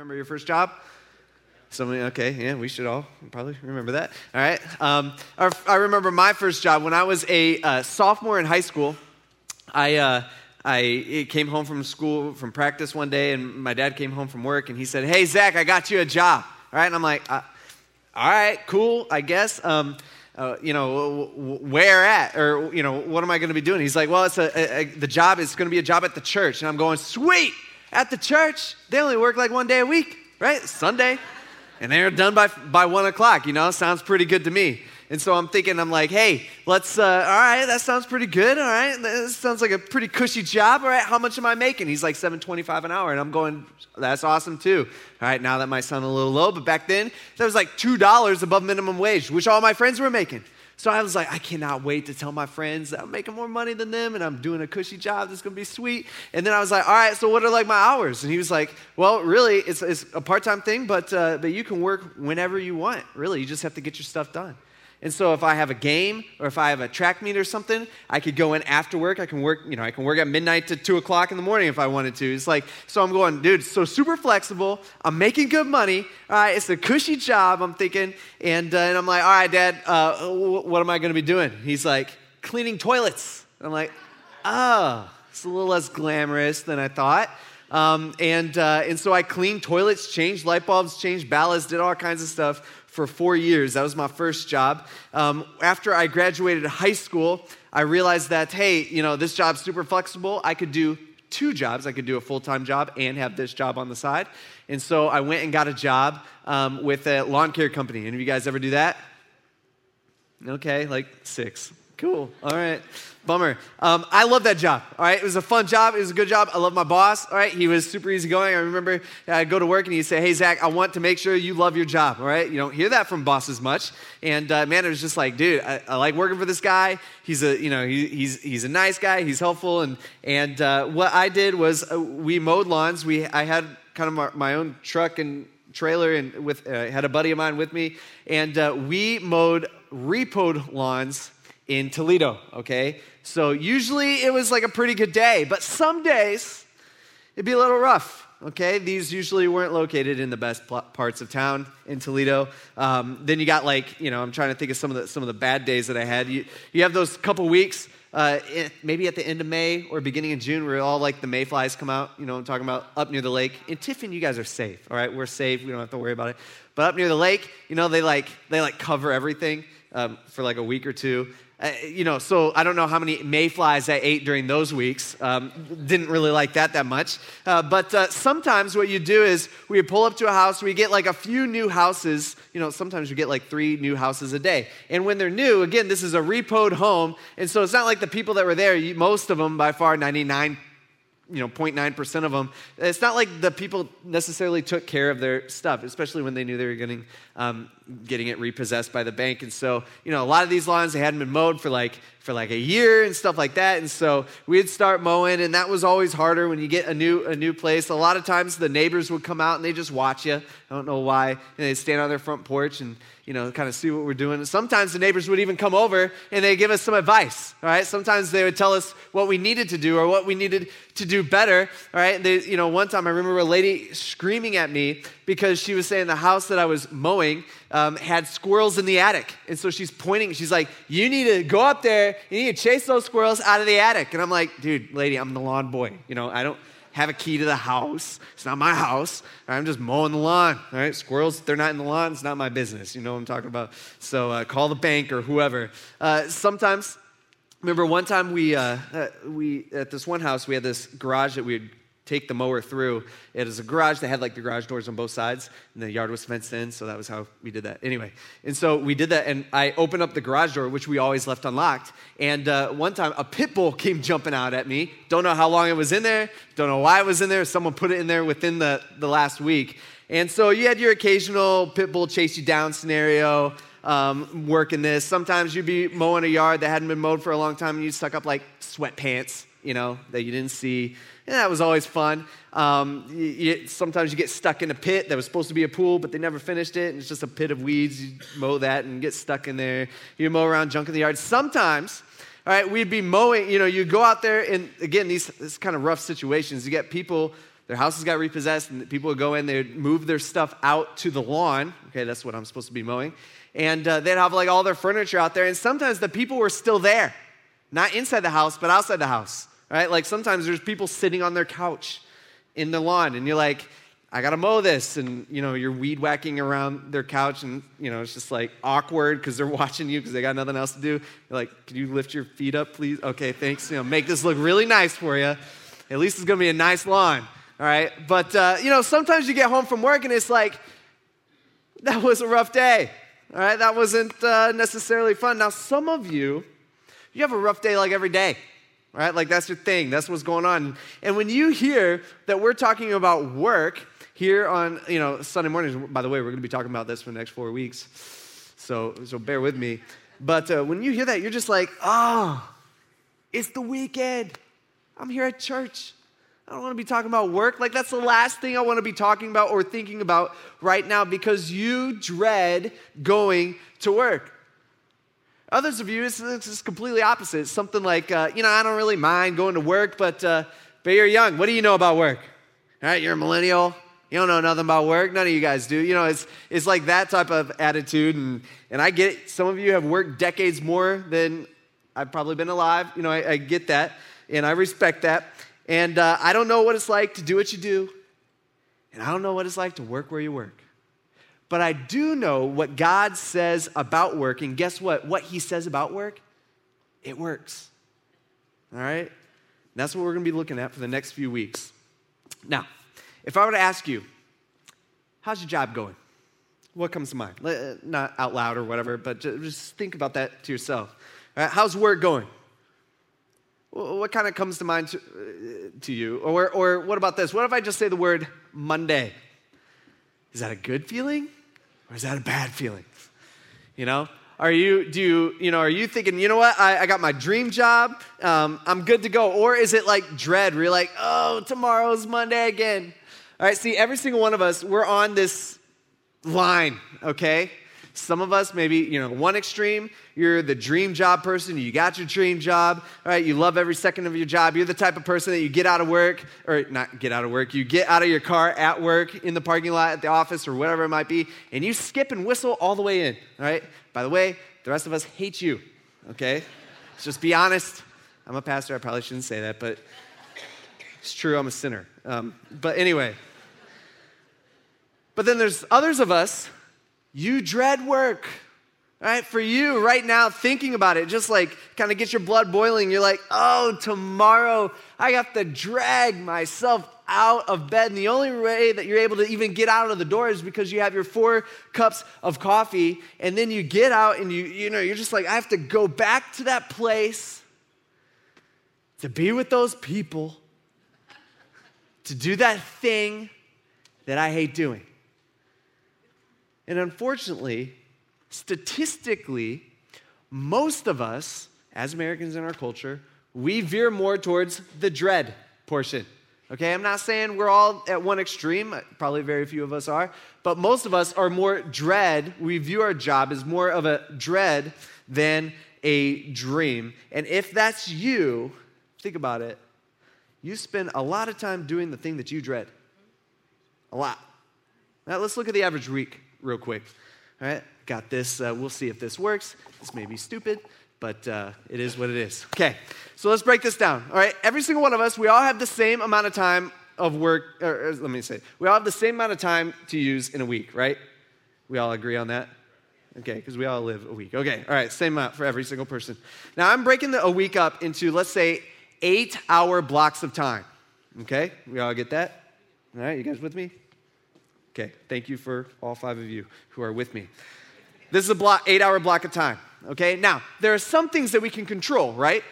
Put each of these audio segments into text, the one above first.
Remember your first job? Okay, yeah, we should all probably remember that. All right. Um, I remember my first job when I was a uh, sophomore in high school. I, uh, I came home from school, from practice one day, and my dad came home from work, and he said, Hey, Zach, I got you a job. All right. And I'm like, uh, All right, cool, I guess. Um, uh, you know, where at? Or, you know, what am I going to be doing? He's like, Well, it's a, a, a the job, it's going to be a job at the church. And I'm going, Sweet, at the church. They only work like one day a week, right? Sunday and they're done by, by one o'clock, you know, sounds pretty good to me. And so I'm thinking, I'm like, hey, let's, uh, all right, that sounds pretty good. All right, that sounds like a pretty cushy job. All right, how much am I making? He's like 725 an hour. And I'm going, that's awesome too. All right, now that might sound a little low, but back then, that was like $2 above minimum wage, which all my friends were making. So I was like, I cannot wait to tell my friends that I'm making more money than them and I'm doing a cushy job that's gonna be sweet. And then I was like, all right, so what are like my hours? And he was like, well, really, it's, it's a part time thing, but, uh, but you can work whenever you want. Really, you just have to get your stuff done. And so if I have a game or if I have a track meet or something, I could go in after work. I can work, you know, I can work at midnight to two o'clock in the morning if I wanted to. It's like, so I'm going, dude, so super flexible. I'm making good money. All right, it's a cushy job, I'm thinking. And, uh, and I'm like, all right, dad, uh, what am I going to be doing? He's like, cleaning toilets. I'm like, oh, it's a little less glamorous than I thought. Um, and, uh, and so I cleaned toilets, changed light bulbs, changed ballasts, did all kinds of stuff for four years. That was my first job. Um, after I graduated high school, I realized that, hey, you know, this job's super flexible. I could do two jobs. I could do a full time job and have this job on the side. And so I went and got a job um, with a lawn care company. Any of you guys ever do that? Okay, like six. Cool. All right. Bummer. Um, I love that job. All right. It was a fun job. It was a good job. I love my boss. All right. He was super easygoing. I remember I'd go to work and he'd say, Hey, Zach, I want to make sure you love your job. All right. You don't hear that from bosses much. And uh, man, it was just like, dude, I, I, like working for this guy. He's a, you know, he, he's, he's a nice guy. He's helpful. And, and uh, what I did was uh, we mowed lawns. We, I had kind of my, my own truck and trailer and with, uh, had a buddy of mine with me. And uh, we mowed repoed lawns in Toledo, okay? So usually it was like a pretty good day, but some days it'd be a little rough, okay? These usually weren't located in the best parts of town in Toledo. Um, then you got like, you know, I'm trying to think of some of the, some of the bad days that I had. You, you have those couple weeks, uh, maybe at the end of May or beginning of June, where all like the mayflies come out, you know I'm talking about, up near the lake. In Tiffin, you guys are safe, all right? We're safe, we don't have to worry about it. But up near the lake, you know, they like, they like cover everything um, for like a week or two. Uh, you know, so I don't know how many mayflies I ate during those weeks. Um, didn't really like that that much. Uh, but uh, sometimes what you do is we pull up to a house, we get like a few new houses. You know, sometimes we get like three new houses a day. And when they're new, again, this is a repoed home. And so it's not like the people that were there, most of them by far, 99 you know 0.9% of them. It's not like the people necessarily took care of their stuff especially when they knew they were getting um, getting it repossessed by the bank. And so you know a lot of these lawns they hadn't been mowed for like for like a year and stuff like that. And so we'd start mowing and that was always harder when you get a new a new place. A lot of times the neighbors would come out and they just watch you. I don't know why. And they'd stand on their front porch and you know, kind of see what we're doing. Sometimes the neighbors would even come over and they give us some advice, all right? Sometimes they would tell us what we needed to do or what we needed to do better, all right? They, you know, one time I remember a lady screaming at me because she was saying the house that I was mowing um, had squirrels in the attic. And so she's pointing, she's like, You need to go up there, you need to chase those squirrels out of the attic. And I'm like, Dude, lady, I'm the lawn boy. You know, I don't have a key to the house. It's not my house. I'm just mowing the lawn. All right, squirrels, they're not in the lawn. It's not my business. You know what I'm talking about. So uh, call the bank or whoever. Uh, sometimes, remember one time we, uh, uh we at this one house we had this garage that we would take the mower through. It was a garage that had like the garage doors on both sides, and the yard was fenced in, so that was how we did that. Anyway, and so we did that, and I opened up the garage door, which we always left unlocked. And uh, one time, a pit bull came jumping out at me. Don't know how long it was in there. Don't know why it was in there. Someone put it in there within the, the last week. And so you had your occasional pit bull chase you down scenario. Um, working this. Sometimes you'd be mowing a yard that hadn't been mowed for a long time and you'd suck up like sweatpants, you know, that you didn't see. And that was always fun. Um, you, you, sometimes you get stuck in a pit that was supposed to be a pool, but they never finished it, and it's just a pit of weeds. You mow that and get stuck in there. You mow around junk in the yard. Sometimes, all right, we'd be mowing, you know, you go out there, and again, these, these kind of rough situations, you get people their houses got repossessed, and people would go in, they'd move their stuff out to the lawn. Okay, that's what I'm supposed to be mowing. And uh, they'd have like all their furniture out there, and sometimes the people were still there, not inside the house, but outside the house. Right? Like sometimes there's people sitting on their couch in the lawn, and you're like, I gotta mow this, and you know you're weed whacking around their couch, and you know it's just like awkward because they're watching you because they got nothing else to do. You're like, can you lift your feet up, please? Okay, thanks. You know, make this look really nice for you. At least it's gonna be a nice lawn, all right? But uh, you know, sometimes you get home from work and it's like, that was a rough day, all right? That wasn't uh, necessarily fun. Now, some of you, you have a rough day like every day right? Like that's your thing. That's what's going on. And when you hear that we're talking about work, here on you know Sunday mornings. By the way, we're going to be talking about this for the next four weeks, so so bear with me. But uh, when you hear that, you're just like, oh, it's the weekend. I'm here at church. I don't want to be talking about work. Like, that's the last thing I want to be talking about or thinking about right now because you dread going to work. Others of you, it's, completely opposite. It's something like, uh, you know, I don't really mind going to work, but, uh, but you're young. What do you know about work? All right, you're a millennial. You don't know nothing about work. None of you guys do. You know, it's, it's like that type of attitude. And, and I get it. Some of you have worked decades more than I've probably been alive. You know, I, I get that. And I respect that. And uh, I don't know what it's like to do what you do. And I don't know what it's like to work where you work. But I do know what God says about work. And guess what? What He says about work, it works. All right? And that's what we're going to be looking at for the next few weeks. Now, if I were to ask you, how's your job going? What comes to mind? Uh, not out loud or whatever, but just think about that to yourself. Right, how's work going? What kind of comes to mind to, uh, to you? Or, or what about this? What if I just say the word Monday? Is that a good feeling or is that a bad feeling? You know? Are you, do you, you know, are you thinking, you know what, I, I got my dream job, um, I'm good to go? Or is it like dread where you're like, oh, tomorrow's Monday again? All right, see, every single one of us, we're on this line, okay? Some of us, maybe, you know, one extreme, you're the dream job person, you got your dream job, all right? You love every second of your job. You're the type of person that you get out of work, or not get out of work, you get out of your car at work, in the parking lot, at the office, or whatever it might be, and you skip and whistle all the way in, all right? By the way, the rest of us hate you, okay? Let's just be honest. I'm a pastor, I probably shouldn't say that, but it's true, I'm a sinner. Um, but anyway, but then there's others of us, you dread work. Right? For you right now, thinking about it, just like kind of get your blood boiling. You're like, oh, tomorrow I have to drag myself out of bed. And the only way that you're able to even get out of the door is because you have your four cups of coffee. And then you get out and you, you know, you're just like, I have to go back to that place to be with those people, to do that thing that I hate doing. And unfortunately, statistically, most of us, as Americans in our culture, we veer more towards the dread portion. Okay, I'm not saying we're all at one extreme, probably very few of us are, but most of us are more dread. We view our job as more of a dread than a dream. And if that's you, think about it. You spend a lot of time doing the thing that you dread. A lot. Now, let's look at the average week real quick. All right, got this. Uh, we'll see if this works. This may be stupid, but uh, it is what it is. Okay, so let's break this down. All right, every single one of us, we all have the same amount of time of work, or, or let me say, we all have the same amount of time to use in a week, right? We all agree on that? Okay, because we all live a week. Okay, all right, same amount for every single person. Now I'm breaking the, a week up into, let's say, eight hour blocks of time. Okay, we all get that? All right, you guys with me? Okay, thank you for all five of you who are with me. This is a block, eight hour block of time. Okay, now there are some things that we can control, right?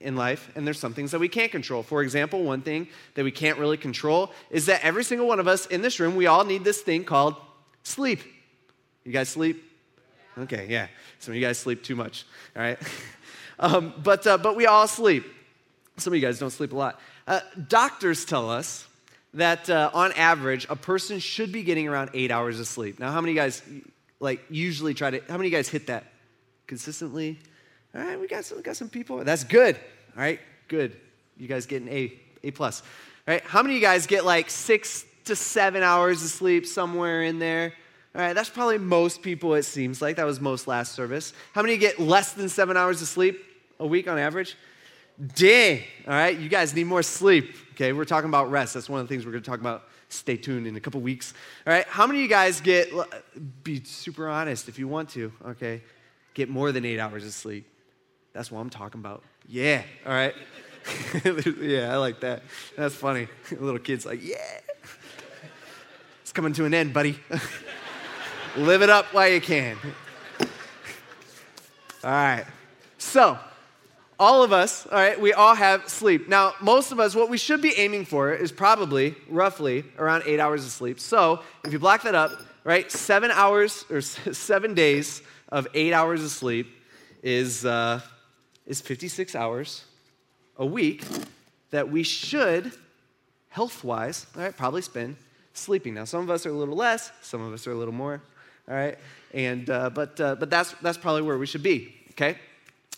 In life, and there's some things that we can't control. For example, one thing that we can't really control is that every single one of us in this room, we all need this thing called sleep. You guys sleep? Okay, yeah. Some of you guys sleep too much, all right? um, but, uh, but we all sleep. Some of you guys don't sleep a lot. Uh, doctors tell us that uh, on average, a person should be getting around eight hours of sleep. Now, how many guys like usually try to? How many guys hit that consistently? All right, we got some, we got some people. That's good. All right, good. You guys getting A A plus. All right, How many of you guys get like six to seven hours of sleep somewhere in there? All right, that's probably most people, it seems like. That was most last service. How many get less than seven hours of sleep a week on average? Dang. All right, you guys need more sleep. Okay, we're talking about rest. That's one of the things we're going to talk about. Stay tuned in a couple weeks. All right, how many of you guys get, be super honest if you want to, okay, get more than eight hours of sleep? That's what I'm talking about. Yeah, all right. yeah, I like that. That's funny. little kid's like, yeah. It's coming to an end, buddy. Live it up while you can. All right. So, all of us, all right, we all have sleep. Now, most of us, what we should be aiming for is probably, roughly, around eight hours of sleep. So, if you block that up, right, seven hours or seven days of eight hours of sleep is, uh, is 56 hours a week that we should, health wise, all right, probably spend sleeping. Now, some of us are a little less, some of us are a little more, all right? And, uh, but, uh, but that's, that's probably where we should be, okay?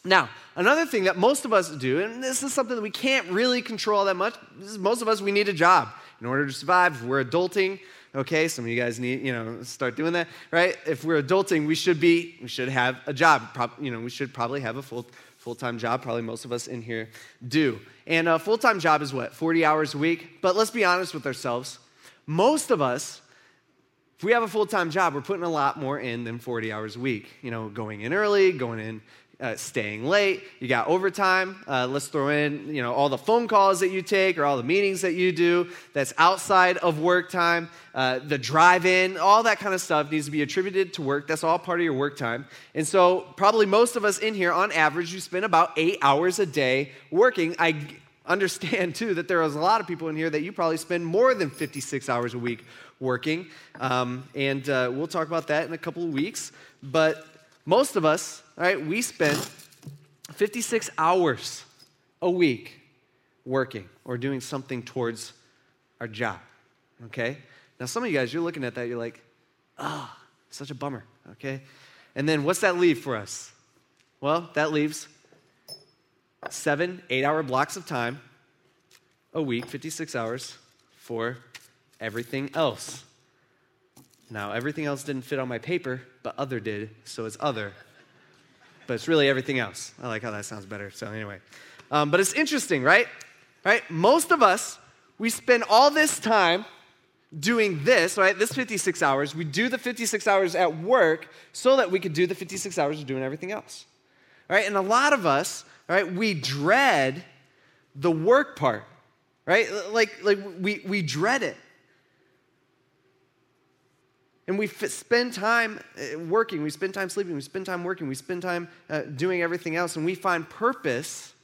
Now, another thing that most of us do, and this is something that we can't really control that much, most of us, we need a job in order to survive. If we're adulting, okay, some of you guys need, you know, start doing that, right? If we're adulting, we should be, we should have a job. Pro- you know, we should probably have a full, full-time job. Probably most of us in here do. And a full-time job is what, 40 hours a week? But let's be honest with ourselves. Most of us, if we have a full-time job, we're putting a lot more in than 40 hours a week. You know, going in early, going in uh, staying late, you got overtime. Uh, let's throw in, you know, all the phone calls that you take or all the meetings that you do that's outside of work time, uh, the drive-in, all that kind of stuff needs to be attributed to work. That's all part of your work time. And so, probably most of us in here, on average, you spend about eight hours a day working. I understand too that there is a lot of people in here that you probably spend more than 56 hours a week working, um, and uh, we'll talk about that in a couple of weeks. But most of us, all right, we spend 56 hours a week working or doing something towards our job. Okay? Now, some of you guys, you're looking at that, you're like, ah, oh, such a bummer. Okay? And then what's that leave for us? Well, that leaves seven, eight hour blocks of time a week, 56 hours, for everything else. Now, everything else didn't fit on my paper, but other did, so it's other. But it's really everything else. I like how that sounds better. So, anyway. Um, but it's interesting, right? Right? Most of us, we spend all this time doing this, right? This 56 hours. We do the 56 hours at work so that we could do the 56 hours of doing everything else. Right? And a lot of us, right, we dread the work part, right? Like, like we, we dread it. And we f- spend time uh, working, we spend time sleeping, we spend time working, we spend time uh, doing everything else, and we find purpose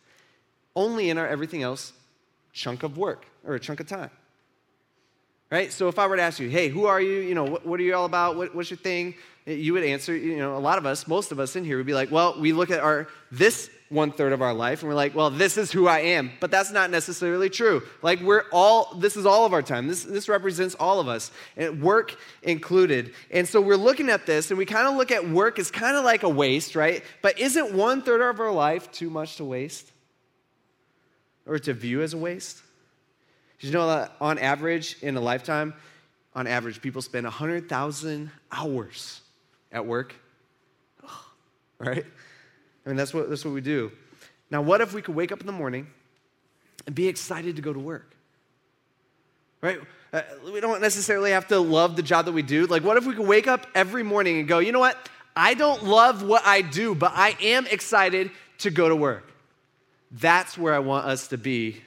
only in our everything else chunk of work or a chunk of time. Right? So if I were to ask you, hey, who are you? You know, what, what are you all about? What, what's your thing? You would answer, you know, a lot of us, most of us in here would be like, well, we look at our this one third of our life and we're like, well, this is who I am. But that's not necessarily true. Like, we're all, this is all of our time. This, this represents all of us, and work included. And so we're looking at this and we kind of look at work as kind of like a waste, right? But isn't one third of our life too much to waste? Or to view as a waste? Did you know that on average, in a lifetime, on average, people spend 100,000 hours at work? Right? I mean, that's what, that's what we do. Now, what if we could wake up in the morning and be excited to go to work? Right? Uh, we don't necessarily have to love the job that we do. Like, what if we could wake up every morning and go, you know what? I don't love what I do, but I am excited to go to work. That's where I want us to be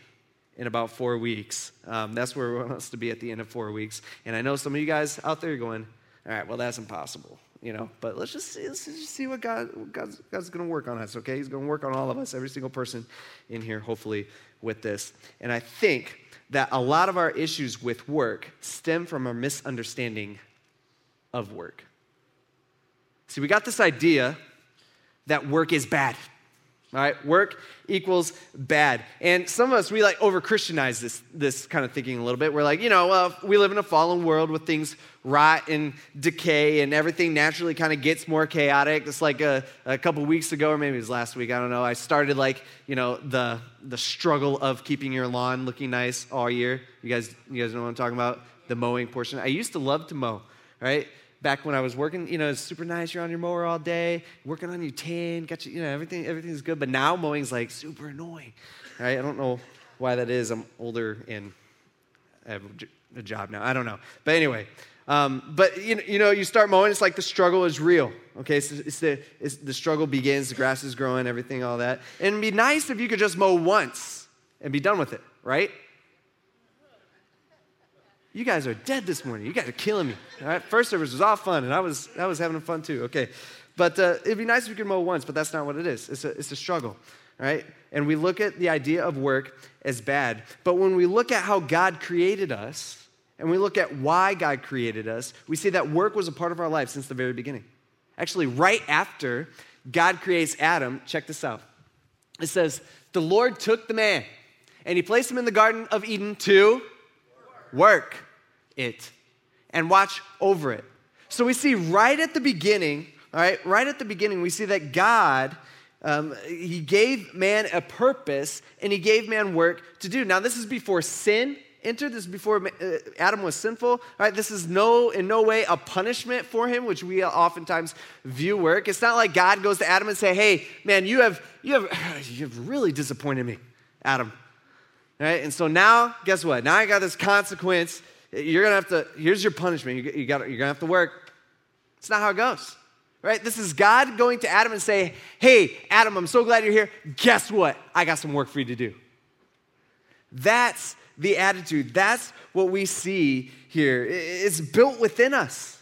in about four weeks. Um, that's where we want us to be at the end of four weeks. And I know some of you guys out there are going, all right, well, that's impossible you know. But let's just see, let's just see what God, God's, God's going to work on us, okay? He's going to work on all of us, every single person in here, hopefully, with this. And I think that a lot of our issues with work stem from our misunderstanding of work. See, we got this idea that work is bad. All right, work equals bad. And some of us, we like over Christianize this, this kind of thinking a little bit. We're like, you know, well, we live in a fallen world with things rot and decay, and everything naturally kind of gets more chaotic. It's like a, a couple weeks ago, or maybe it was last week, I don't know. I started like, you know, the, the struggle of keeping your lawn looking nice all year. You guys, you guys know what I'm talking about? The mowing portion. I used to love to mow, right? Back when I was working, you know, it's super nice. You're on your mower all day, working on your tan, got you, you know, everything, everything's good. But now mowing's like super annoying, right? I don't know why that is. I'm older and I have a job now. I don't know. But anyway, um, but you know, you know, you start mowing, it's like the struggle is real. Okay, so it's the, it's the struggle begins, the grass is growing, everything, all that. And it'd be nice if you could just mow once and be done with it, right? You guys are dead this morning. You guys are killing me. All right, first service was all fun, and I was I was having fun too. Okay, but uh, it'd be nice if we could mow once, but that's not what it is. It's a it's a struggle, right? And we look at the idea of work as bad, but when we look at how God created us, and we look at why God created us, we see that work was a part of our life since the very beginning. Actually, right after God creates Adam, check this out. It says, The Lord took the man and he placed him in the Garden of Eden to work it and watch over it. So we see right at the beginning, all right, right at the beginning, we see that God, um, He gave man a purpose and He gave man work to do. Now, this is before sin entered. This is before uh, Adam was sinful. All right, this is no in no way a punishment for him, which we oftentimes view work. It's not like God goes to Adam and say, "Hey, man, you have you have you have really disappointed me, Adam." All right, and so now, guess what? Now I got this consequence you're going to have to, here's your punishment. You, you got, you're going to have to work. It's not how it goes, right? This is God going to Adam and say, Hey, Adam, I'm so glad you're here. Guess what? I got some work for you to do. That's the attitude. That's what we see here. It's built within us.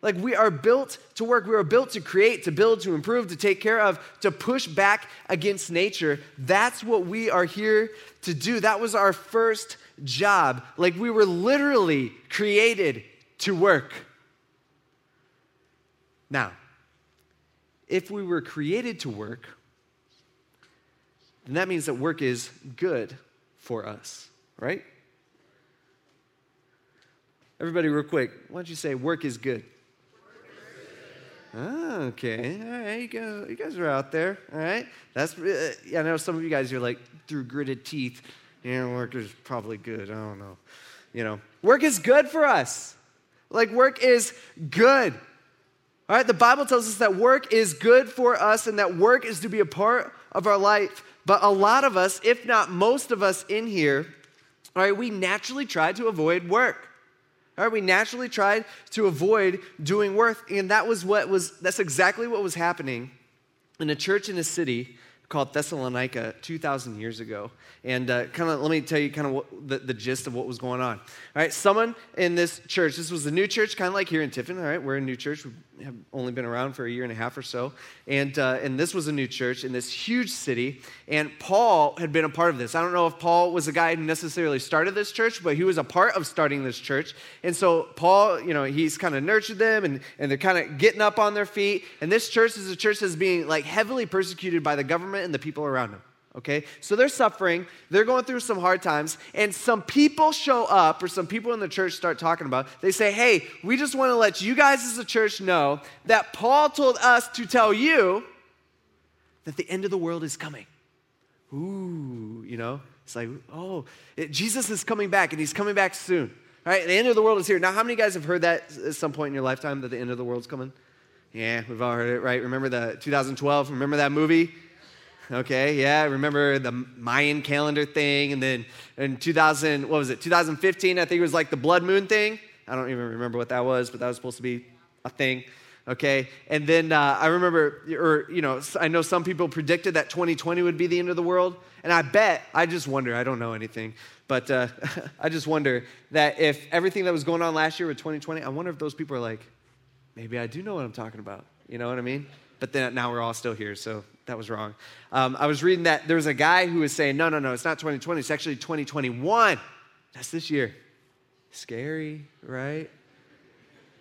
Like we are built to work, we are built to create, to build, to improve, to take care of, to push back against nature. That's what we are here to do. That was our first job. Like we were literally created to work. Now, if we were created to work, then that means that work is good for us, right? Everybody, real quick, why don't you say work is good? Oh, okay. All right, you guys, you guys are out there. All right. That's. Uh, I know some of you guys are like through gritted teeth. You know, work is probably good. I don't know. You know, work is good for us. Like work is good. All right. The Bible tells us that work is good for us, and that work is to be a part of our life. But a lot of us, if not most of us in here, all right, we naturally try to avoid work. Right, we naturally tried to avoid doing work, and that was what was, that's exactly what was happening in a church in a city called Thessalonica 2,000 years ago. And uh, kind of let me tell you kind of the, the gist of what was going on. All right, someone in this church, this was a new church, kind of like here in Tiffin. All right, we're a new church. We have only been around for a year and a half or so. And, uh, and this was a new church in this huge city. And Paul had been a part of this. I don't know if Paul was a guy who necessarily started this church, but he was a part of starting this church. And so Paul, you know, he's kind of nurtured them and, and they're kind of getting up on their feet. And this church is a church that's being like heavily persecuted by the government and the people around them okay? So they're suffering, they're going through some hard times, and some people show up, or some people in the church start talking about, they say, hey, we just want to let you guys as a church know that Paul told us to tell you that the end of the world is coming. Ooh, you know, it's like, oh, it, Jesus is coming back, and he's coming back soon. Right? The end of the world is here. Now, how many guys have heard that at some point in your lifetime that the end of the world's coming? Yeah, we've all heard it, right? Remember the 2012? Remember that movie? Okay? Yeah, remember the Mayan calendar thing. And then in 2000, what was it, 2015, I think it was like the blood moon thing. I don't even remember what that was, but that was supposed to be a thing, okay? And then uh, I remember, or, you know, I know some people predicted that 2020 would be the end of the world. And I bet, I just wonder, I don't know anything, but uh, I just wonder that if everything that was going on last year with 2020, I wonder if those people are like, maybe I do know what I'm talking about. You know what I mean? But then now we're all still here, so that was wrong. Um, I was reading that there was a guy who was saying, no, no, no, it's not 2020, it's actually 2021. That's this year. Scary, right?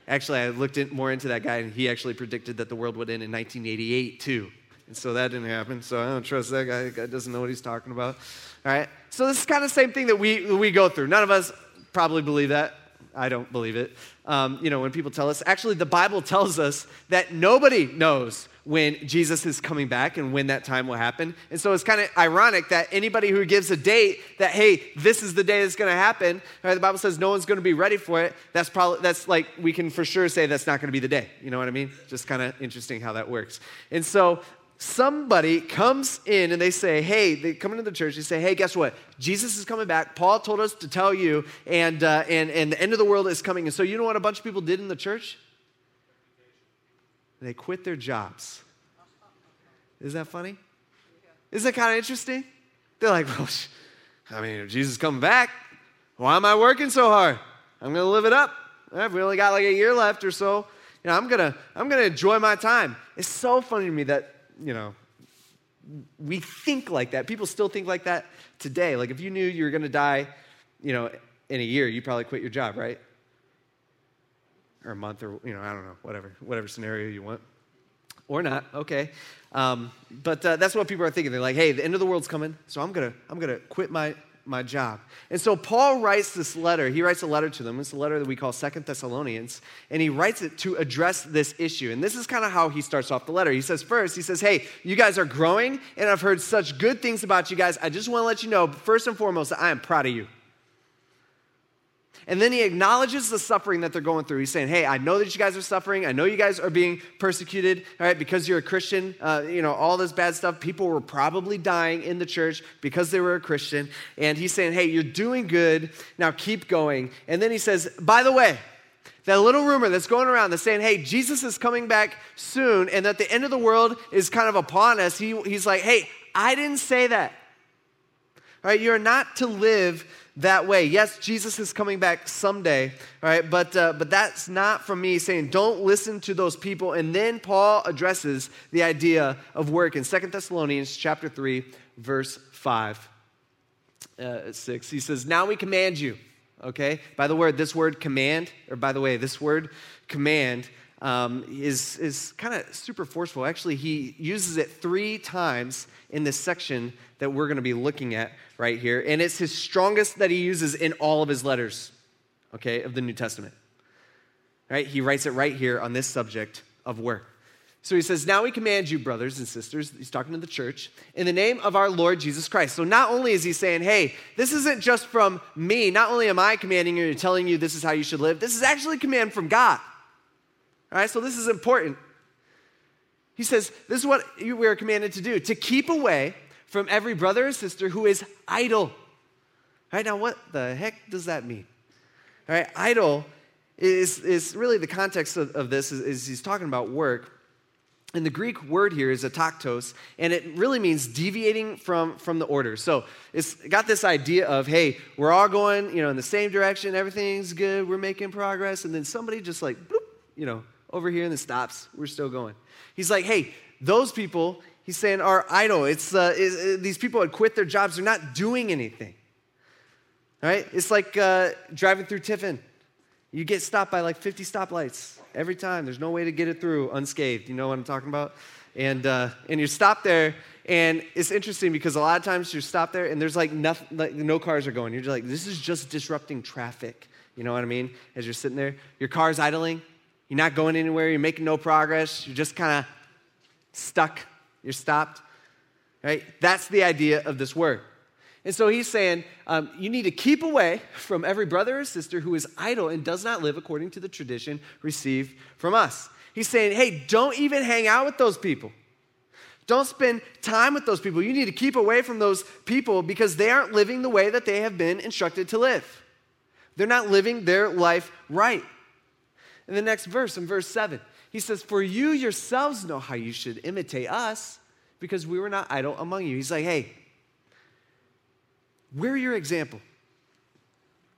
Actually, I looked in, more into that guy, and he actually predicted that the world would end in 1988 too. And so that didn't happen. So I don't trust that guy. That guy doesn't know what he's talking about. All right. So this is kind of the same thing that we, we go through. None of us probably believe that. I don't believe it. Um, you know, when people tell us, actually, the Bible tells us that nobody knows when Jesus is coming back and when that time will happen. And so it's kind of ironic that anybody who gives a date that, hey, this is the day that's going to happen, right, the Bible says no one's going to be ready for it. That's probably, that's like, we can for sure say that's not going to be the day. You know what I mean? Just kind of interesting how that works. And so somebody comes in and they say, hey, they come into the church, they say, hey, guess what? Jesus is coming back. Paul told us to tell you, and, uh, and, and the end of the world is coming. And so, you know what a bunch of people did in the church? They quit their jobs. Is that funny? Isn't that kind of interesting? They're like, well, I mean, if Jesus is coming back, why am I working so hard? I'm going to live it up. I've only got like a year left or so. You know, I'm going to I'm going to enjoy my time. It's so funny to me that you know, we think like that. People still think like that today. Like if you knew you were going to die, you know, in a year, you probably quit your job, right? Or a month, or you know, I don't know, whatever, whatever scenario you want, or not. Okay, um, but uh, that's what people are thinking. They're like, "Hey, the end of the world's coming, so I'm gonna, I'm gonna quit my my job. And so Paul writes this letter. He writes a letter to them. It's a letter that we call Second Thessalonians. And he writes it to address this issue. And this is kind of how he starts off the letter. He says, first, he says, Hey, you guys are growing, and I've heard such good things about you guys. I just want to let you know, first and foremost, that I am proud of you. And then he acknowledges the suffering that they're going through. He's saying, Hey, I know that you guys are suffering. I know you guys are being persecuted, all right, because you're a Christian. Uh, you know, all this bad stuff. People were probably dying in the church because they were a Christian. And he's saying, Hey, you're doing good. Now keep going. And then he says, By the way, that little rumor that's going around that's saying, hey, Jesus is coming back soon and that the end of the world is kind of upon us, he, he's like, hey, I didn't say that. Right, you're not to live that way. Yes, Jesus is coming back someday, right? but, uh, but that's not from me saying don't listen to those people. And then Paul addresses the idea of work in Second Thessalonians chapter 3, verse 5, uh, 6. He says, Now we command you, okay? By the word, this word command, or by the way, this word command um, is, is kind of super forceful. Actually, he uses it three times in this section that we're going to be looking at right here. And it's his strongest that he uses in all of his letters, okay, of the New Testament. Right? He writes it right here on this subject of work. So he says, Now we command you, brothers and sisters, he's talking to the church, in the name of our Lord Jesus Christ. So not only is he saying, Hey, this isn't just from me, not only am I commanding you and telling you this is how you should live, this is actually a command from God. All right, so this is important. He says, This is what we are commanded to do to keep away from every brother or sister who is idle. All right, now what the heck does that mean? All right, idle is, is really the context of, of this is, is he's talking about work. And the Greek word here is ataktos, and it really means deviating from, from the order. So it's got this idea of, hey, we're all going, you know, in the same direction, everything's good, we're making progress, and then somebody just like, bloop, you know, over here and then stops, we're still going. He's like, hey, those people, he's saying, are idle. It's, uh, it, it, these people had quit their jobs, they're not doing anything. All right? It's like uh, driving through Tiffin. You get stopped by like 50 stoplights every time. There's no way to get it through unscathed. You know what I'm talking about? And, uh, and you're stopped there, and it's interesting because a lot of times you're stopped there and there's like, nothing, like no cars are going. You're just like, this is just disrupting traffic. You know what I mean? As you're sitting there, your car's idling, you're not going anywhere, you're making no progress, you're just kind of stuck, you're stopped. Right? That's the idea of this word. And so he's saying, um, you need to keep away from every brother or sister who is idle and does not live according to the tradition received from us. He's saying, hey, don't even hang out with those people. Don't spend time with those people. You need to keep away from those people because they aren't living the way that they have been instructed to live. They're not living their life right. In the next verse, in verse 7, he says, For you yourselves know how you should imitate us because we were not idle among you. He's like, Hey, we're your example,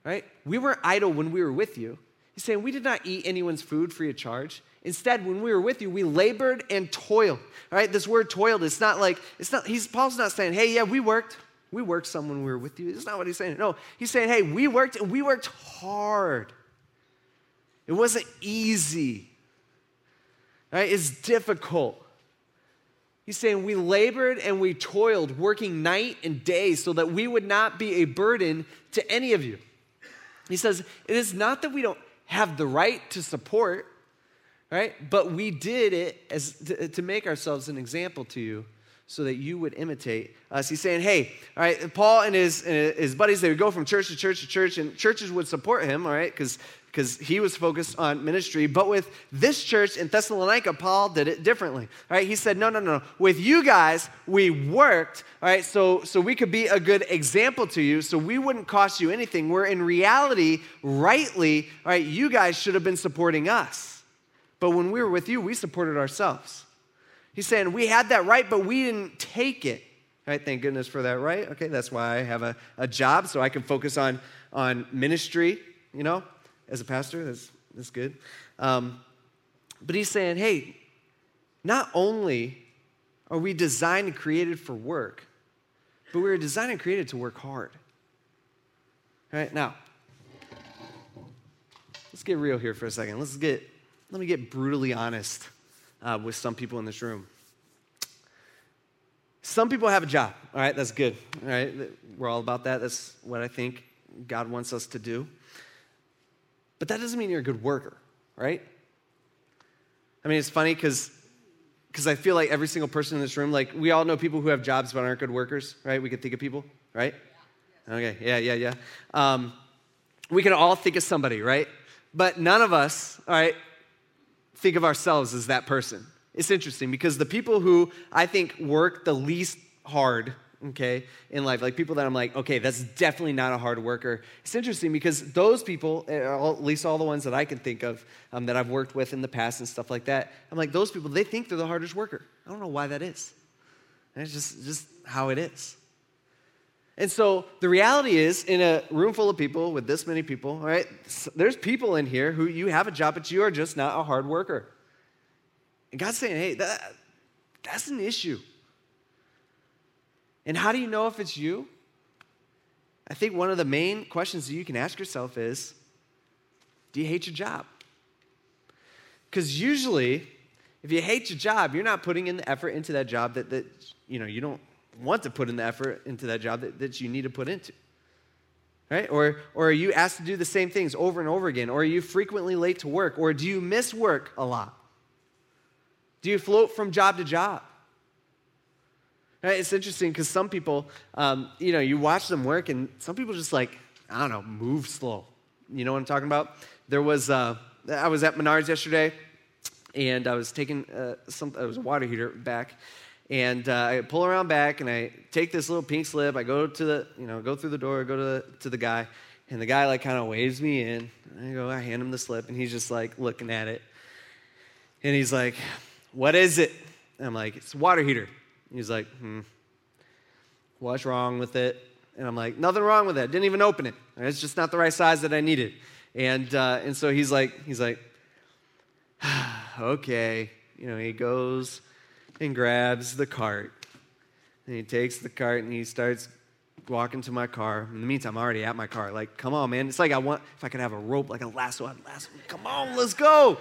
right? We weren't idle when we were with you. He's saying, We did not eat anyone's food free of charge. Instead, when we were with you, we labored and toiled. All right, this word toiled, it's not like, it's not, he's, Paul's not saying, hey, yeah, we worked. We worked some when we were with you. It's not what he's saying. No, he's saying, hey, we worked and we worked hard. It wasn't easy. Right? It's difficult. He's saying, We labored and we toiled, working night and day, so that we would not be a burden to any of you. He says, It is not that we don't have the right to support, right? But we did it as to, to make ourselves an example to you so that you would imitate us. He's saying, hey, all right, Paul and his, and his buddies, they would go from church to church to church, and churches would support him, all right, because because he was focused on ministry. But with this church in Thessalonica, Paul did it differently. All right, he said, no, no, no. With you guys, we worked, all right, so, so we could be a good example to you, so we wouldn't cost you anything. We're in reality, rightly, all right, you guys should have been supporting us. But when we were with you, we supported ourselves. He's saying we had that right, but we didn't take it. Right? Thank goodness for that right. Okay, that's why I have a, a job, so I can focus on, on ministry, you know, as a pastor. That's, that's good. Um, but he's saying, hey, not only are we designed and created for work, but we were designed and created to work hard. All right, now, let's get real here for a second. Let's get, let me get brutally honest uh, with some people in this room. Some people have a job, all right, that's good, all right, we're all about that. That's what I think God wants us to do. But that doesn't mean you're a good worker, right? I mean, it's funny because because I feel like every single person in this room, like we all know people who have jobs but aren't good workers, right? We can think of people, right? Okay, yeah, yeah, yeah. Um, we can all think of somebody, right? But none of us, all right, think of ourselves as that person. It's interesting because the people who I think work the least hard okay, in life, like people that I'm like, okay, that's definitely not a hard worker. It's interesting because those people, eh, at least all the ones that I can think of um, that I've worked with in the past and stuff like that, I'm like, those people, they think they're the hardest worker. I don't know why that is. And it's just, just how it is. And so the reality is, in a room full of people with this many people, all right, there's people in here who you have a job, but you are just not a hard worker. And God's saying, hey, that, that's an issue. And how do you know if it's you? I think one of the main questions that you can ask yourself is Do you hate your job? Because usually, if you hate your job, you're not putting in the effort into that job that, that you know you don't want to put in the effort into that job that, that you need to put into. Right? Or, or are you asked to do the same things over and over again? Or are you frequently late to work? Or do you miss work a lot? Do you float from job to job? Right? It's interesting because some people, um, you know, you watch them work, and some people just like, I don't know, move slow. You know what I'm talking about? There was, uh, I was at Menards yesterday, and I was taking uh, some, it was a water heater back, and uh, I pull around back, and I take this little pink slip. I go to the, you know, go through the door, go to the, to the guy, and the guy like kind of waves me in. I go, I hand him the slip, and he's just like looking at it, and he's like, "What is it?" And I'm like, "It's a water heater." He's like, hmm, what's wrong with it? And I'm like, nothing wrong with it. Didn't even open it. It's just not the right size that I needed. And, uh, and so he's like, he's like, okay. You know, he goes and grabs the cart. And he takes the cart and he starts walking to my car. In the meantime, I'm already at my car. Like, come on, man. It's like I want, if I could have a rope, like a lasso, I'd lasso. Come on, let's go.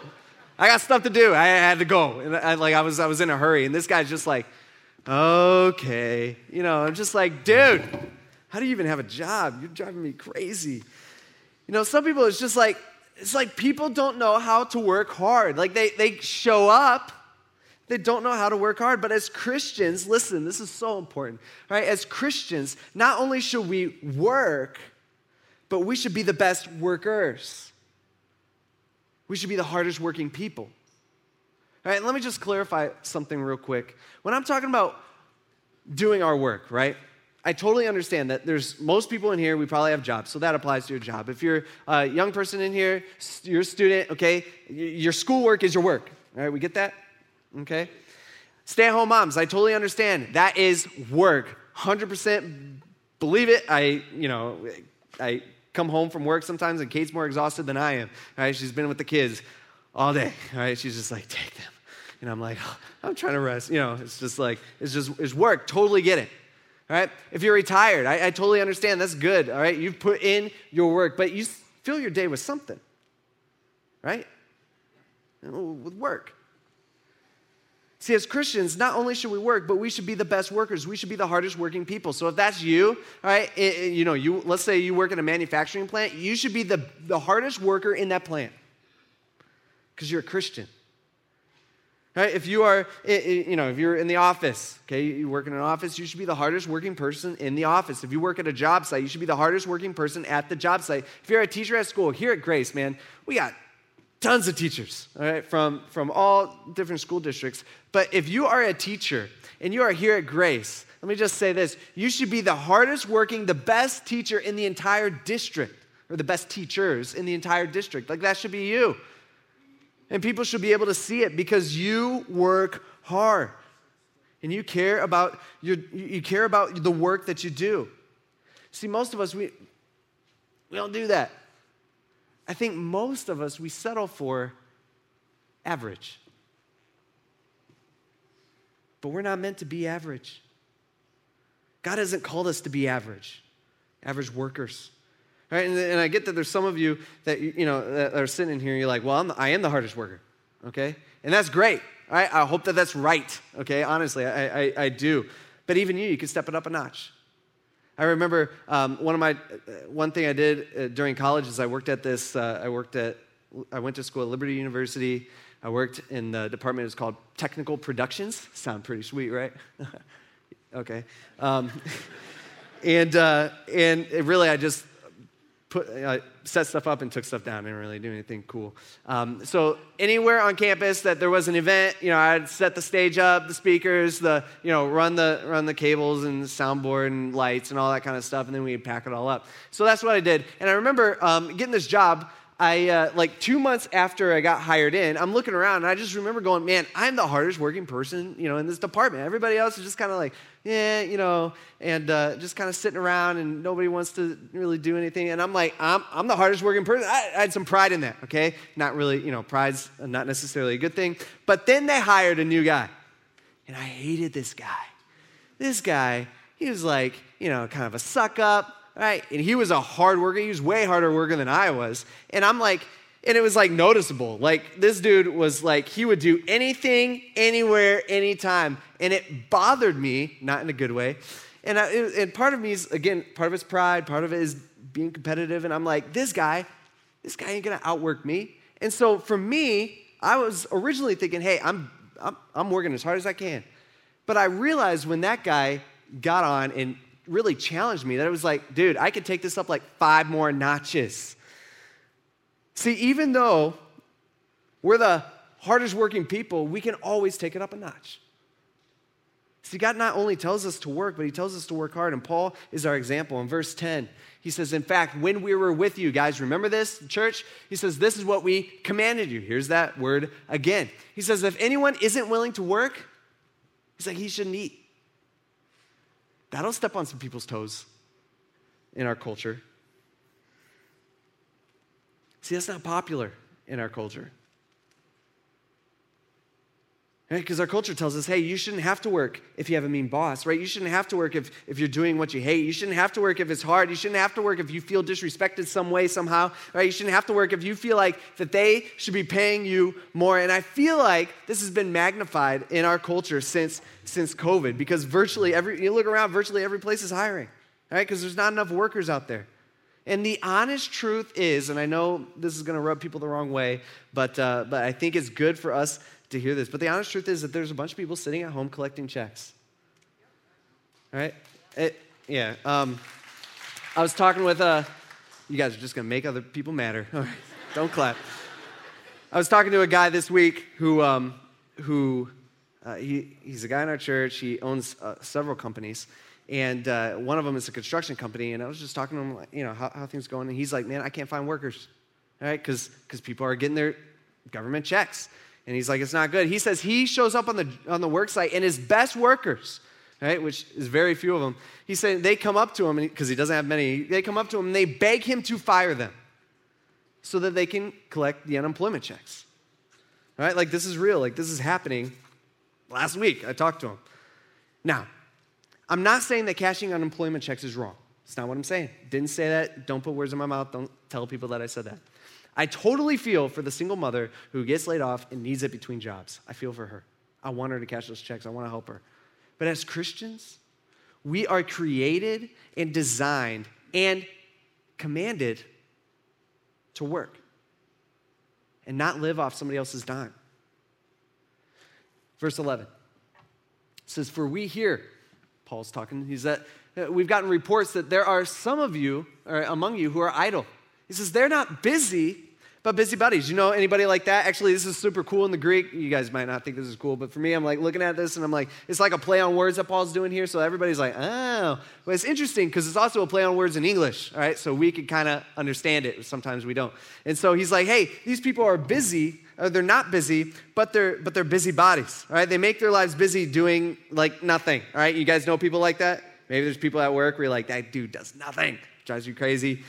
I got stuff to do. I had to go. And I, like, I was, I was in a hurry. And this guy's just like, okay. You know, I'm just like, dude, how do you even have a job? You're driving me crazy. You know, some people, it's just like, it's like people don't know how to work hard. Like they, they show up, they don't know how to work hard. But as Christians, listen, this is so important, right? As Christians, not only should we work, but we should be the best workers. We should be the hardest working people. All right, let me just clarify something real quick. When I'm talking about doing our work, right? I totally understand that there's most people in here, we probably have jobs, so that applies to your job. If you're a young person in here, you're a student, okay, your schoolwork is your work. All right, we get that? Okay? Stay at home moms, I totally understand. That is work. 100% believe it. I, you know, I come home from work sometimes and Kate's more exhausted than I am. Right? She's been with the kids all day. Right? She's just like, take them. And I'm like, oh, I'm trying to rest. You know, it's just like, it's just, it's work. Totally get it. All right? If you're retired, I, I totally understand. That's good. All right? You've put in your work, but you fill your day with something, right? With work. See, as Christians, not only should we work, but we should be the best workers. We should be the hardest working people. So if that's you, all right, it, you know, you let's say you work in a manufacturing plant, you should be the, the hardest worker in that plant because you're a Christian. Right? If you are, you know, if you're in the office, okay, you work in an office, you should be the hardest working person in the office. If you work at a job site, you should be the hardest working person at the job site. If you're a teacher at school, here at Grace, man, we got tons of teachers, all right, from, from all different school districts. But if you are a teacher and you are here at Grace, let me just say this you should be the hardest working, the best teacher in the entire district, or the best teachers in the entire district. Like that should be you. And people should be able to see it because you work hard. And you care about your, you care about the work that you do. See, most of us, we, we don't do that. I think most of us, we settle for average. But we're not meant to be average. God hasn't called us to be average, average workers. Right? And, and I get that there's some of you that, you know, that are sitting in here and you're like, well, I'm I am the hardest worker, okay? And that's great. Right? I hope that that's right, okay? Honestly, I, I, I do. But even you, you can step it up a notch. I remember um, one of my one thing I did uh, during college is I worked at this. Uh, I worked at I went to school at Liberty University. I worked in the department. It's called Technical Productions. Sound pretty sweet, right? okay. Um, and uh, and really, I just put, uh, set stuff up and took stuff down. I didn't really do anything cool. Um, so anywhere on campus that there was an event, you know, I'd set the stage up, the speakers, the you know, run the run the cables and soundboard and lights and all that kind of stuff, and then we'd pack it all up. So that's what I did. And I remember um, getting this job. I uh, like two months after I got hired in, I'm looking around and I just remember going, man, I'm the hardest working person, you know, in this department. Everybody else is just kind of like, yeah, you know, and uh, just kind of sitting around and nobody wants to really do anything. And I'm like, I'm, I'm the hardest working person. I, I had some pride in that, okay? Not really, you know, pride's not necessarily a good thing. But then they hired a new guy, and I hated this guy. This guy, he was like, you know, kind of a suck up right? And he was a hard worker. He was way harder worker than I was. And I'm like, and it was like noticeable. Like this dude was like, he would do anything, anywhere, anytime. And it bothered me, not in a good way. And, I, and part of me is, again, part of it's pride, part of it is being competitive. And I'm like, this guy, this guy ain't gonna outwork me. And so for me, I was originally thinking, hey, I'm, I'm, I'm working as hard as I can. But I realized when that guy got on and really challenged me that it was like, dude, I could take this up like five more notches. See, even though we're the hardest working people, we can always take it up a notch. See, God not only tells us to work, but He tells us to work hard. And Paul is our example. In verse 10, he says, In fact, when we were with you, guys, remember this, church? He says, This is what we commanded you. Here's that word again. He says, If anyone isn't willing to work, he's like, he shouldn't eat. That'll step on some people's toes in our culture. See, that's not popular in our culture. Because right? our culture tells us, hey, you shouldn't have to work if you have a mean boss, right? You shouldn't have to work if, if you're doing what you hate. You shouldn't have to work if it's hard. You shouldn't have to work if you feel disrespected some way, somehow, right? You shouldn't have to work if you feel like that they should be paying you more. And I feel like this has been magnified in our culture since, since COVID because virtually every, you look around, virtually every place is hiring, right? Because there's not enough workers out there. And the honest truth is, and I know this is going to rub people the wrong way, but, uh, but I think it's good for us to hear this. But the honest truth is that there's a bunch of people sitting at home collecting checks. All right? It, yeah. Um, I was talking with, uh, you guys are just going to make other people matter. All right. Don't clap. I was talking to a guy this week who, um, who uh, he, he's a guy in our church. He owns uh, several companies. And uh, one of them is a construction company. And I was just talking to him, you know, how, how things going. And he's like, man, I can't find workers, all right? Because people are getting their government checks. And he's like, it's not good. He says he shows up on the, on the work site and his best workers, right, which is very few of them, he said they come up to him, because he doesn't have many, they come up to him and they beg him to fire them so that they can collect the unemployment checks. Right? Like this is real. Like this is happening. Last week, I talked to him. Now, I'm not saying that cashing unemployment checks is wrong. It's not what I'm saying. Didn't say that. Don't put words in my mouth. Don't tell people that I said that. I totally feel for the single mother who gets laid off and needs it between jobs. I feel for her. I want her to cash those checks. I want to help her. But as Christians, we are created and designed and commanded to work and not live off somebody else's dime. Verse 11 says, For we hear, Paul's talking, he's that we've gotten reports that there are some of you, or among you, who are idle. He says, They're not busy, but busybodies. You know anybody like that? Actually, this is super cool in the Greek. You guys might not think this is cool, but for me, I'm like looking at this and I'm like, it's like a play on words that Paul's doing here. So everybody's like, oh. But it's interesting because it's also a play on words in English, all right? So we can kind of understand it. Sometimes we don't. And so he's like, hey, these people are busy. Or they're not busy, but they're but they're busy bodies, all right? They make their lives busy doing like nothing, all right? You guys know people like that? Maybe there's people at work where you're like, that dude does nothing, drives you crazy,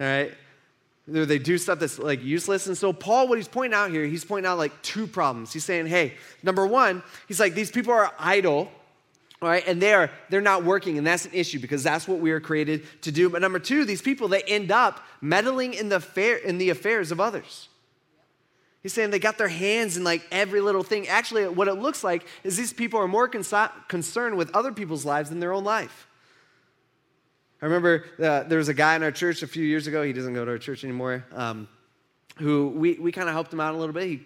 all right? They do stuff that's like useless. And so, Paul, what he's pointing out here, he's pointing out like two problems. He's saying, hey, number one, he's like, these people are idle, all right, and they are they're not working, and that's an issue because that's what we are created to do. But number two, these people they end up meddling in the fair in the affairs of others. He's saying they got their hands in like every little thing. Actually, what it looks like is these people are more concerned with other people's lives than their own life. I remember uh, there was a guy in our church a few years ago. He doesn't go to our church anymore. Um, who we, we kind of helped him out a little bit. He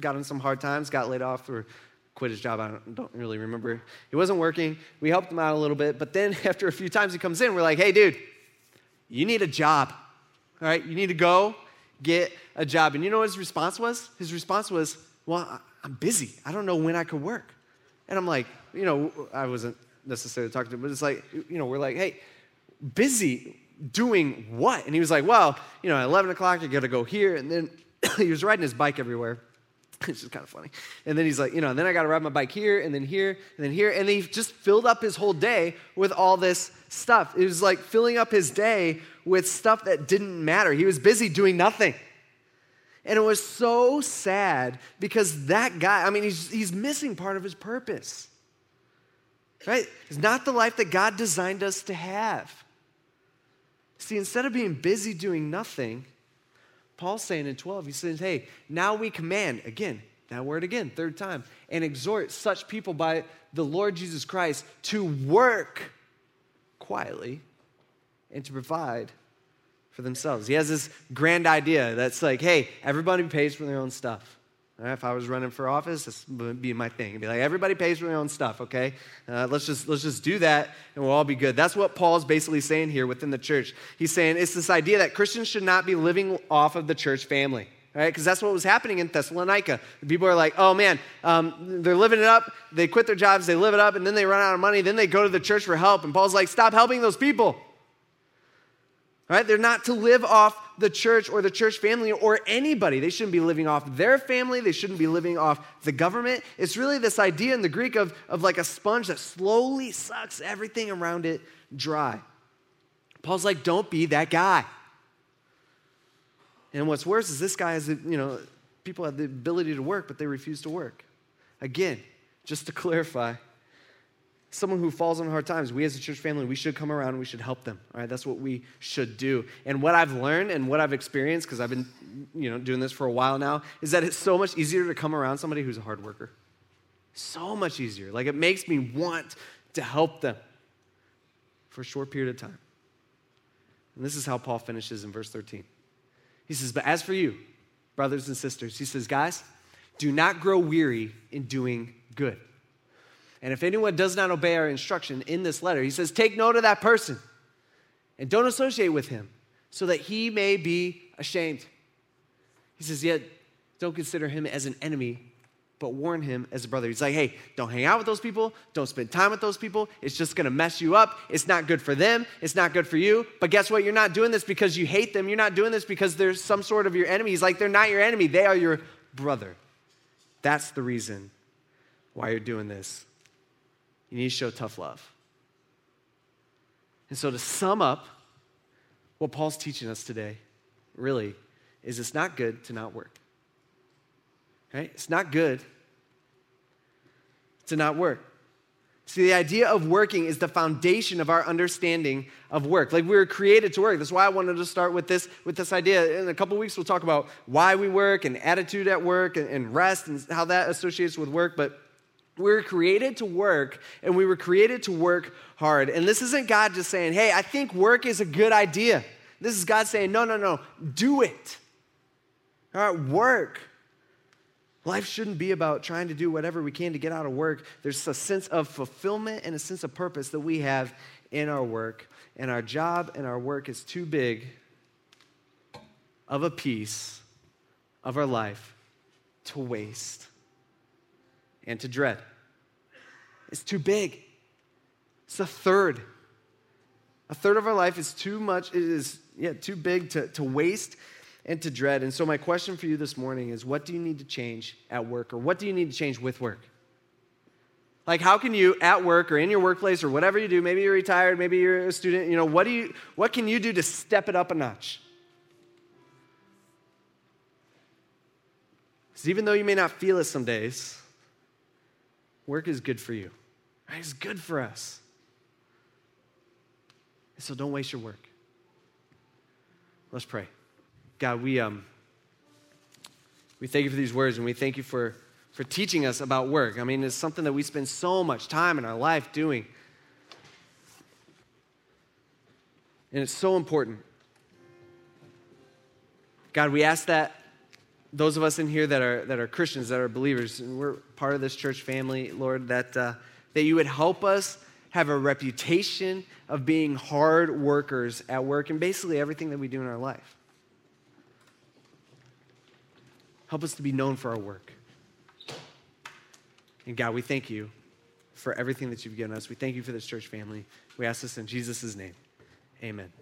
got in some hard times, got laid off, or quit his job. I don't, don't really remember. He wasn't working. We helped him out a little bit. But then after a few times he comes in, we're like, hey, dude, you need a job. All right, you need to go get a job. And you know what his response was? His response was, well, I'm busy. I don't know when I could work. And I'm like, you know, I wasn't necessarily talking to him, but it's like, you know, we're like, hey, busy doing what? And he was like, well, you know, at 11 o'clock, you got to go here. And then he was riding his bike everywhere. It's just kind of funny. And then he's like, you know, and then I got to ride my bike here and then here and then here. And he just filled up his whole day with all this stuff. It was like filling up his day with stuff that didn't matter. He was busy doing nothing. And it was so sad because that guy, I mean, he's, he's missing part of his purpose. Right? It's not the life that God designed us to have. See, instead of being busy doing nothing, Paul's saying in 12, he says, hey, now we command, again, that word again, third time, and exhort such people by the Lord Jesus Christ to work quietly and to provide for themselves. He has this grand idea that's like, hey, everybody pays for their own stuff. Right, if I was running for office, this would be my thing. It'd be like everybody pays for their own stuff. Okay, uh, let's just let's just do that, and we'll all be good. That's what Paul's basically saying here within the church. He's saying it's this idea that Christians should not be living off of the church family, right? Because that's what was happening in Thessalonica. People are like, oh man, um, they're living it up. They quit their jobs, they live it up, and then they run out of money. Then they go to the church for help, and Paul's like, stop helping those people. Right? They're not to live off the church or the church family or anybody. They shouldn't be living off their family. They shouldn't be living off the government. It's really this idea in the Greek of, of like a sponge that slowly sucks everything around it dry. Paul's like, don't be that guy. And what's worse is this guy has, you know, people have the ability to work, but they refuse to work. Again, just to clarify, someone who falls on hard times, we as a church family, we should come around and we should help them. All right, that's what we should do. And what I've learned and what I've experienced, because I've been, you know, doing this for a while now, is that it's so much easier to come around somebody who's a hard worker. So much easier. Like it makes me want to help them for a short period of time. And this is how Paul finishes in verse 13. He says, But as for you, brothers and sisters, he says, guys, do not grow weary in doing good. And if anyone does not obey our instruction in this letter, he says, take note of that person and don't associate with him so that he may be ashamed. He says, yet don't consider him as an enemy, but warn him as a brother. He's like, hey, don't hang out with those people. Don't spend time with those people. It's just going to mess you up. It's not good for them. It's not good for you. But guess what? You're not doing this because you hate them. You're not doing this because there's some sort of your enemy. He's like, they're not your enemy. They are your brother. That's the reason why you're doing this. You need to show tough love. And so, to sum up what Paul's teaching us today, really, is it's not good to not work. Right? It's not good to not work. See, the idea of working is the foundation of our understanding of work. Like we were created to work. That's why I wanted to start with this, with this idea. In a couple weeks, we'll talk about why we work and attitude at work and, and rest and how that associates with work. But We were created to work, and we were created to work hard. And this isn't God just saying, hey, I think work is a good idea. This is God saying, no, no, no, do it. All right, work. Life shouldn't be about trying to do whatever we can to get out of work. There's a sense of fulfillment and a sense of purpose that we have in our work. And our job and our work is too big of a piece of our life to waste and to dread. It's too big. It's a third. A third of our life is too much, it is yeah, too big to, to waste and to dread. And so, my question for you this morning is what do you need to change at work, or what do you need to change with work? Like, how can you at work or in your workplace or whatever you do, maybe you're retired, maybe you're a student, you know, what, do you, what can you do to step it up a notch? Because even though you may not feel it some days, work is good for you. Right? It's good for us. So don't waste your work. Let's pray. God, we, um, we thank you for these words and we thank you for, for teaching us about work. I mean, it's something that we spend so much time in our life doing. And it's so important. God, we ask that those of us in here that are, that are Christians, that are believers, and we're part of this church family, Lord, that, uh, that you would help us have a reputation of being hard workers at work and basically everything that we do in our life. Help us to be known for our work. And God, we thank you for everything that you've given us. We thank you for this church family. We ask this in Jesus' name. Amen.